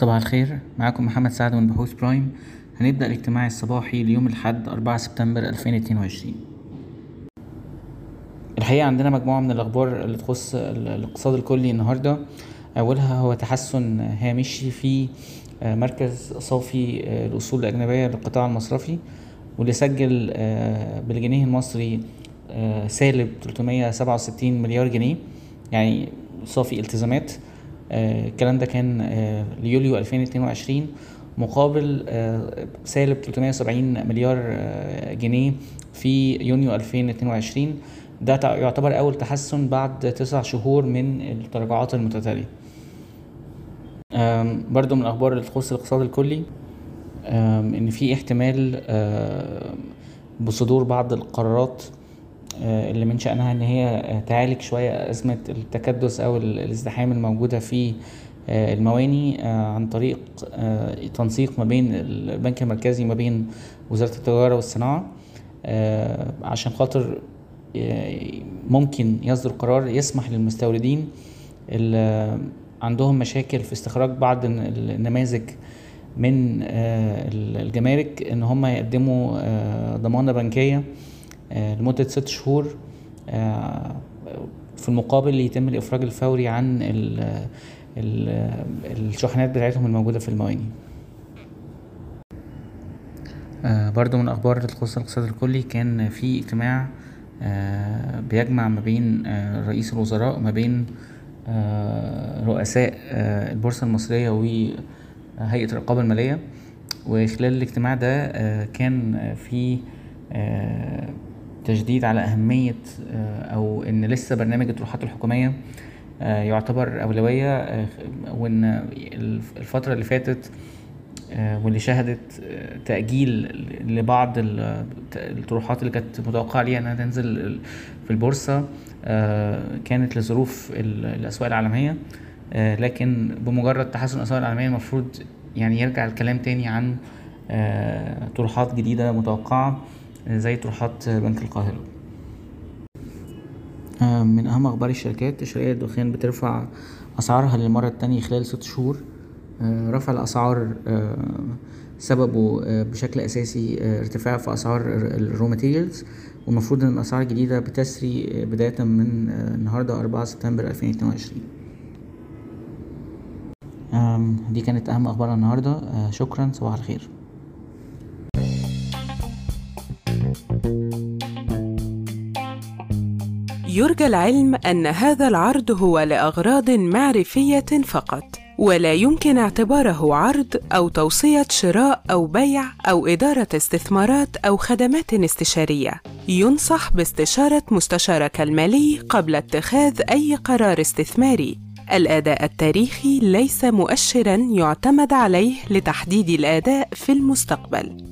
صباح الخير. معاكم محمد سعد من بحوث برايم. هنبدأ الاجتماع الصباحي ليوم الأحد 4 سبتمبر 2022 الحقيقة عندنا مجموعة من الأخبار اللي تخص الاقتصاد الكلي النهاردة. أولها هو تحسن هامشي في مركز صافي الأصول الأجنبية للقطاع المصرفي واللي سجل بالجنيه المصري سالب 367 مليار جنيه. يعني صافي التزامات. الكلام ده كان ليوليو 2022 مقابل سالب 370 مليار جنيه في يونيو 2022 ده يعتبر أول تحسن بعد تسع شهور من التراجعات المتتالية. برضو من الأخبار اللي تخص الاقتصاد الكلي إن في احتمال بصدور بعض القرارات اللي من شأنها إن هي تعالج شوية أزمة التكدس أو الازدحام الموجودة في المواني عن طريق تنسيق ما بين البنك المركزي ما بين وزارة التجارة والصناعة عشان خاطر ممكن يصدر قرار يسمح للمستوردين اللي عندهم مشاكل في استخراج بعض النماذج من الجمارك إن هم يقدموا ضمانة بنكية لمدة ست شهور في المقابل يتم الإفراج الفوري عن ال ال الشحنات بتاعتهم الموجودة في المواني برضو من الأخبار اللي تخص الاقتصاد الكلي كان في اجتماع بيجمع ما بين رئيس الوزراء ما بين رؤساء البورصة المصرية وهيئة الرقابة المالية. وخلال الاجتماع ده كان في تشديد على أهمية أو إن لسه برنامج الطروحات الحكومية يعتبر أولوية وإن الفترة اللي فاتت واللي شهدت تأجيل لبعض الطروحات اللي كانت متوقعة ليها إنها تنزل في البورصة كانت لظروف الأسواق العالمية. لكن بمجرد تحسن الأسواق العالمية المفروض يعني يرجع الكلام تاني عن طروحات جديدة متوقعة. زي طروحات بنك القاهرة؟ من أهم أخبار الشركات شركة الدخان بترفع أسعارها للمرة التانية خلال ست شهور. رفع الأسعار سببه بشكل أساسي ارتفاع في أسعار ال raw materials والمفروض إن الأسعار الجديدة بتسري بداية من النهاردة أربعة سبتمبر ألفين اتنين وعشرين. دي كانت أهم أخبار النهاردة. شكرا صباح الخير. يرجى العلم أن هذا العرض هو لأغراض معرفية فقط ولا يمكن اعتباره عرض أو توصية شراء أو بيع أو إدارة استثمارات أو خدمات استشارية. ينصح باستشارة مستشارك المالي قبل اتخاذ أي قرار استثماري. الأداء التاريخي ليس مؤشرا يعتمد عليه لتحديد الأداء في المستقبل.